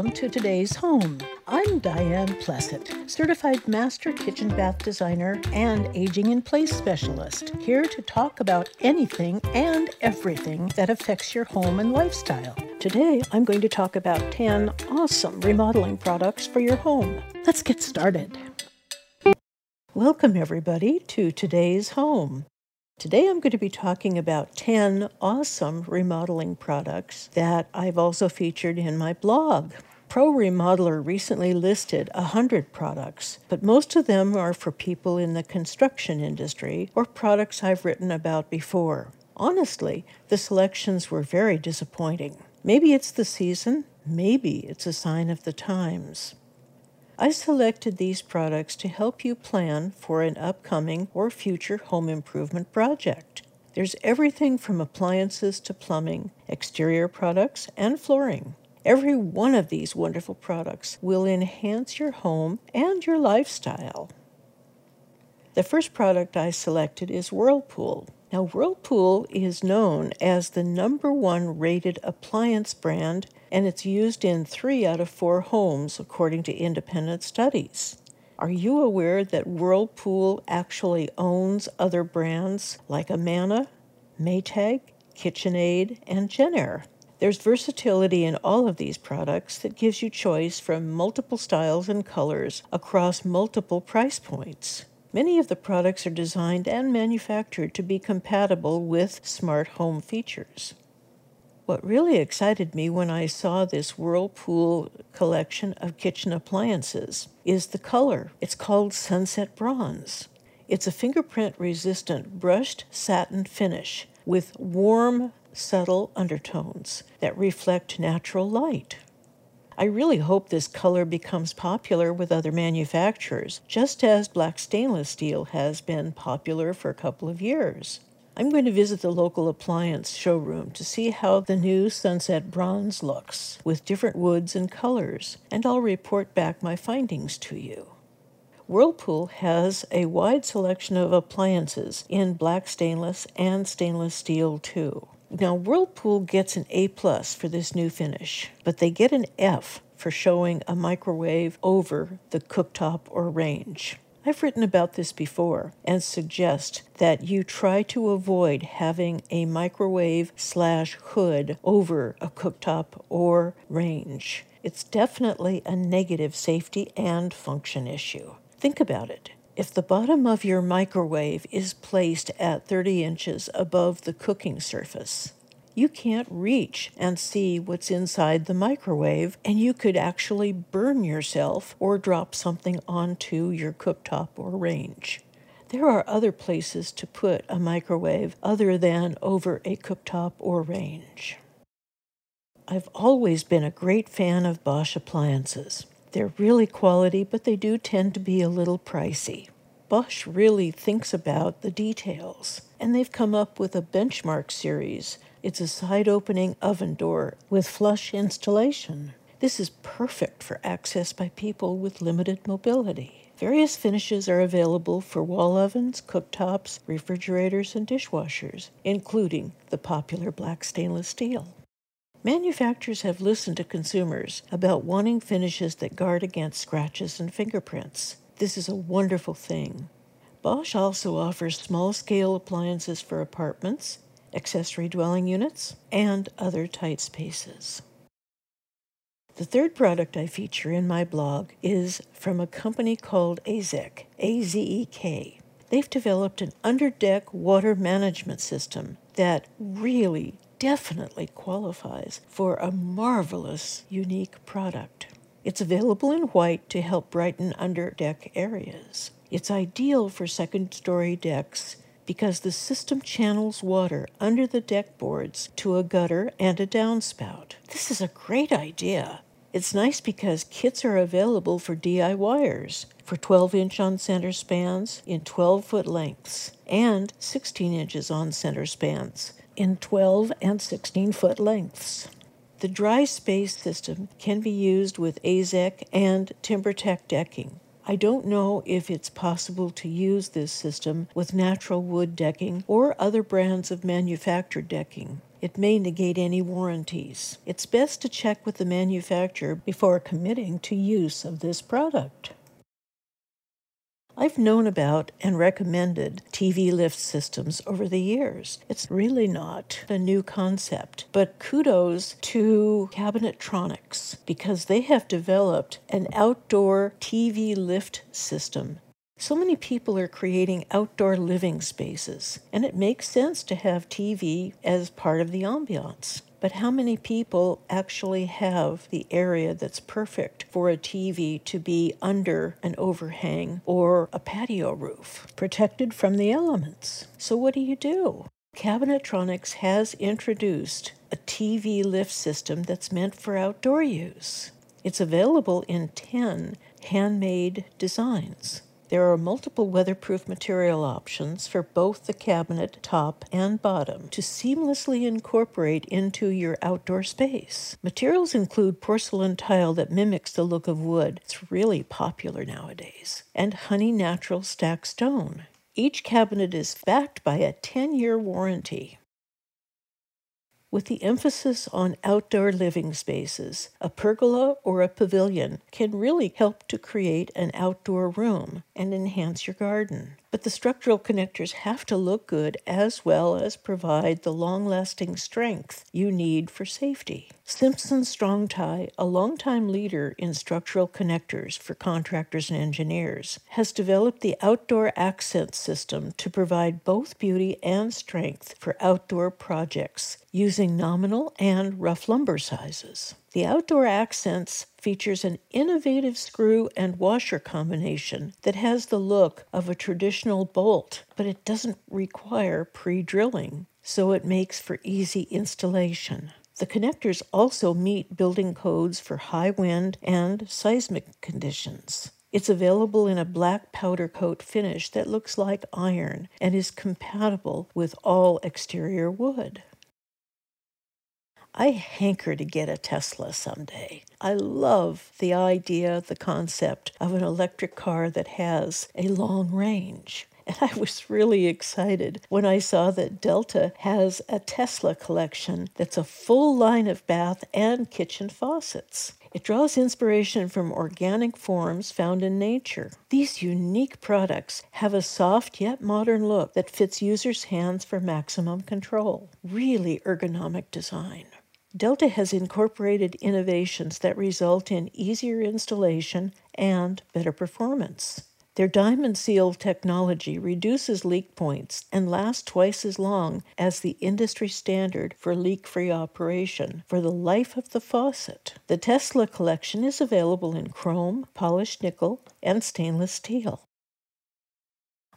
Welcome to today's home. I'm Diane Plesset, certified master kitchen bath designer and aging in place specialist, here to talk about anything and everything that affects your home and lifestyle. Today, I'm going to talk about 10 awesome remodeling products for your home. Let's get started. Welcome, everybody, to today's home. Today I'm going to be talking about 10 awesome remodeling products that I've also featured in my blog. Pro Remodeler recently listed 100 products, but most of them are for people in the construction industry or products I've written about before. Honestly, the selections were very disappointing. Maybe it's the season, maybe it's a sign of the times. I selected these products to help you plan for an upcoming or future home improvement project. There's everything from appliances to plumbing, exterior products, and flooring. Every one of these wonderful products will enhance your home and your lifestyle. The first product I selected is Whirlpool. Now, Whirlpool is known as the number one rated appliance brand, and it's used in three out of four homes, according to independent studies. Are you aware that Whirlpool actually owns other brands like Amana, Maytag, KitchenAid, and Jenn-Air? There's versatility in all of these products that gives you choice from multiple styles and colors across multiple price points. Many of the products are designed and manufactured to be compatible with smart home features. What really excited me when I saw this Whirlpool collection of kitchen appliances is the color. It's called Sunset Bronze. It's a fingerprint resistant brushed satin finish with warm, subtle undertones that reflect natural light. I really hope this color becomes popular with other manufacturers, just as black stainless steel has been popular for a couple of years. I'm going to visit the local appliance showroom to see how the new Sunset Bronze looks with different woods and colors, and I'll report back my findings to you. Whirlpool has a wide selection of appliances in black stainless and stainless steel too. Now, Whirlpool gets an A plus for this new finish, but they get an F for showing a microwave over the cooktop or range. I've written about this before and suggest that you try to avoid having a microwave slash hood over a cooktop or range. It's definitely a negative safety and function issue. Think about it. If the bottom of your microwave is placed at 30 inches above the cooking surface, you can't reach and see what's inside the microwave, and you could actually burn yourself or drop something onto your cooktop or range. There are other places to put a microwave other than over a cooktop or range. I've always been a great fan of Bosch appliances. They're really quality, but they do tend to be a little pricey. Bosch really thinks about the details, and they've come up with a benchmark series. It's a side opening oven door with flush installation. This is perfect for access by people with limited mobility. Various finishes are available for wall ovens, cooktops, refrigerators, and dishwashers, including the popular black stainless steel. Manufacturers have listened to consumers about wanting finishes that guard against scratches and fingerprints. This is a wonderful thing. Bosch also offers small scale appliances for apartments, accessory dwelling units, and other tight spaces. The third product I feature in my blog is from a company called AZEK, A Z E K. They've developed an underdeck water management system that really definitely qualifies for a marvelous, unique product. It's available in white to help brighten underdeck areas. It's ideal for second story decks because the system channels water under the deck boards to a gutter and a downspout. This is a great idea. It's nice because kits are available for DIYers for 12 inch on center spans in 12 foot lengths and 16 inches on center spans in 12 and 16 foot lengths. The dry space system can be used with AZEK and TimberTech decking. I don't know if it's possible to use this system with natural wood decking or other brands of manufactured decking. It may negate any warranties. It's best to check with the manufacturer before committing to use of this product. I've known about and recommended TV lift systems over the years. It's really not a new concept, but kudos to Cabinetronix because they have developed an outdoor TV lift system so many people are creating outdoor living spaces, and it makes sense to have TV as part of the ambiance. But how many people actually have the area that's perfect for a TV to be under an overhang or a patio roof, protected from the elements? So, what do you do? Cabinetronix has introduced a TV lift system that's meant for outdoor use. It's available in 10 handmade designs. There are multiple weatherproof material options for both the cabinet top and bottom to seamlessly incorporate into your outdoor space. Materials include porcelain tile that mimics the look of wood. It's really popular nowadays. And honey natural stack stone. Each cabinet is backed by a 10 year warranty. With the emphasis on outdoor living spaces, a pergola or a pavilion can really help to create an outdoor room and enhance your garden. But the structural connectors have to look good as well as provide the long lasting strength you need for safety. Simpson Strong Tie, a longtime leader in structural connectors for contractors and engineers, has developed the outdoor accent system to provide both beauty and strength for outdoor projects using nominal and rough lumber sizes. The Outdoor Accents features an innovative screw and washer combination that has the look of a traditional bolt, but it doesn't require pre drilling, so it makes for easy installation. The connectors also meet building codes for high wind and seismic conditions. It's available in a black powder coat finish that looks like iron and is compatible with all exterior wood. I hanker to get a Tesla someday. I love the idea, the concept of an electric car that has a long range. And I was really excited when I saw that Delta has a Tesla collection that's a full line of bath and kitchen faucets. It draws inspiration from organic forms found in nature. These unique products have a soft yet modern look that fits users' hands for maximum control. Really ergonomic design. Delta has incorporated innovations that result in easier installation and better performance. Their diamond seal technology reduces leak points and lasts twice as long as the industry standard for leak free operation for the life of the faucet. The Tesla collection is available in chrome, polished nickel, and stainless steel.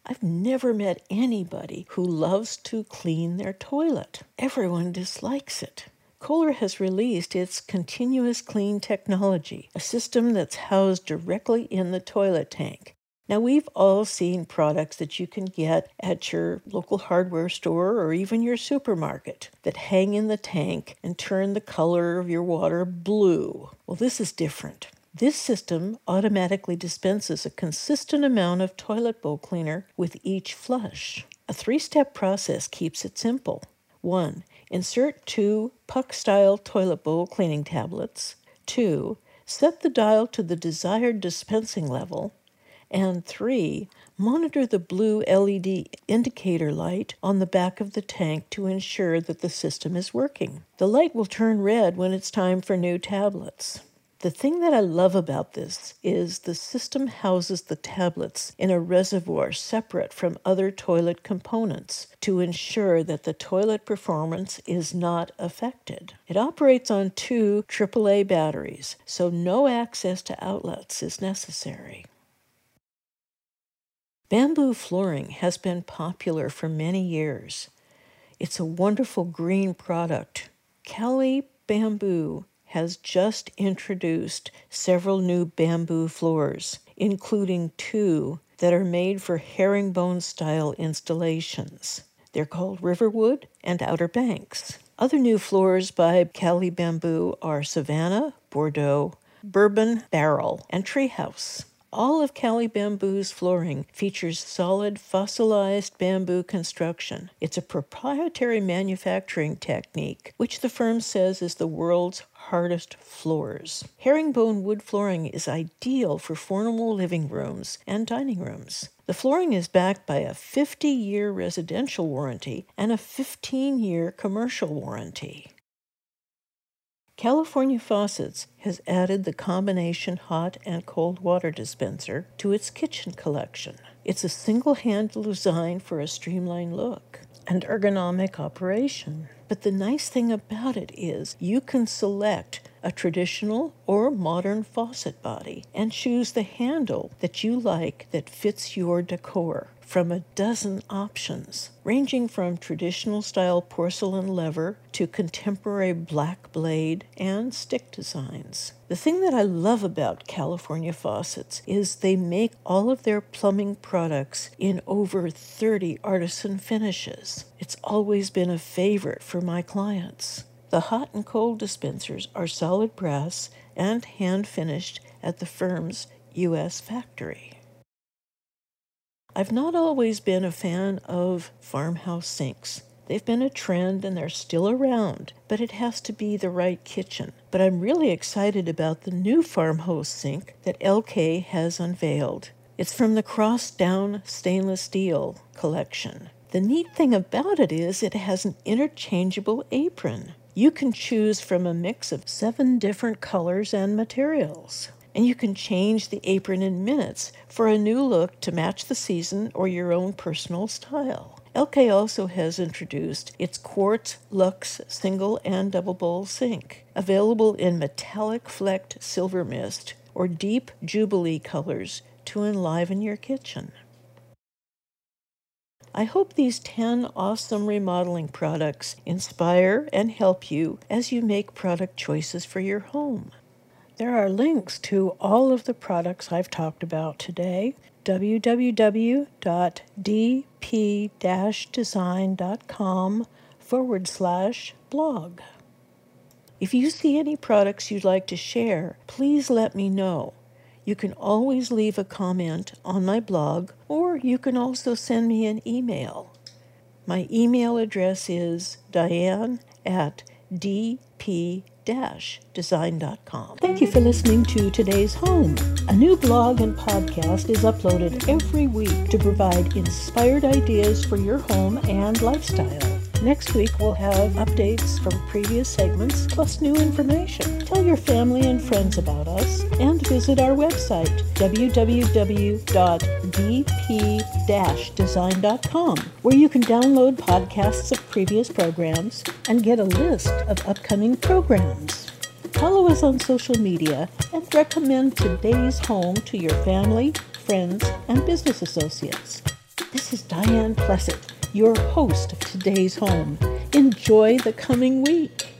I've never met anybody who loves to clean their toilet. Everyone dislikes it. Kohler has released its Continuous Clean technology, a system that's housed directly in the toilet tank. Now, we've all seen products that you can get at your local hardware store or even your supermarket that hang in the tank and turn the color of your water blue. Well, this is different. This system automatically dispenses a consistent amount of toilet bowl cleaner with each flush. A three step process keeps it simple. 1. Insert two puck style toilet bowl cleaning tablets. 2. Set the dial to the desired dispensing level. And 3. Monitor the blue LED indicator light on the back of the tank to ensure that the system is working. The light will turn red when it's time for new tablets. The thing that I love about this is the system houses the tablets in a reservoir separate from other toilet components to ensure that the toilet performance is not affected. It operates on two AAA batteries, so no access to outlets is necessary. Bamboo flooring has been popular for many years. It's a wonderful green product. Cali Bamboo has just introduced several new bamboo floors, including two that are made for herringbone style installations. They're called Riverwood and Outer Banks. Other new floors by Cali Bamboo are Savannah, Bordeaux, Bourbon Barrel, and Treehouse. All of Cali Bamboo's flooring features solid fossilized bamboo construction. It's a proprietary manufacturing technique, which the firm says is the world's hardest floors. Herringbone wood flooring is ideal for formal living rooms and dining rooms. The flooring is backed by a 50 year residential warranty and a 15 year commercial warranty. California Faucets has added the combination hot and cold water dispenser to its kitchen collection. It's a single handle design for a streamlined look and ergonomic operation. But the nice thing about it is you can select a traditional or modern faucet body and choose the handle that you like that fits your decor from a dozen options, ranging from traditional style porcelain lever to contemporary black blade and stick designs. The thing that I love about California Faucets is they make all of their plumbing products in over 30 artisan finishes. It's always been a favorite for my clients. The hot and cold dispensers are solid brass and hand finished at the firm's U.S. factory. I've not always been a fan of farmhouse sinks. They've been a trend and they're still around, but it has to be the right kitchen. But I'm really excited about the new farmhouse sink that Elkay has unveiled. It's from the Crosstown Stainless Steel collection. The neat thing about it is it has an interchangeable apron. You can choose from a mix of seven different colors and materials and you can change the apron in minutes for a new look to match the season or your own personal style. Elkay also has introduced its Quartz Luxe single and double bowl sink, available in metallic flecked silver mist or deep jubilee colors to enliven your kitchen. I hope these 10 awesome remodeling products inspire and help you as you make product choices for your home. There are links to all of the products I've talked about today www.dp-design.com forward slash blog. If you see any products you'd like to share, please let me know. You can always leave a comment on my blog, or you can also send me an email. My email address is diane at dp design.com. Thank you for listening to Today's Home. A new blog and podcast is uploaded every week to provide inspired ideas for your home and lifestyle. Next week, we'll have updates from previous segments plus new information. Tell your family and friends about us and visit our website, www.dp-design.com, where you can download podcasts of previous programs and get a list of upcoming programs. Follow us on social media and recommend today's home to your family, friends, and business associates. This is Diane Plesset your host of today's home. Enjoy the coming week.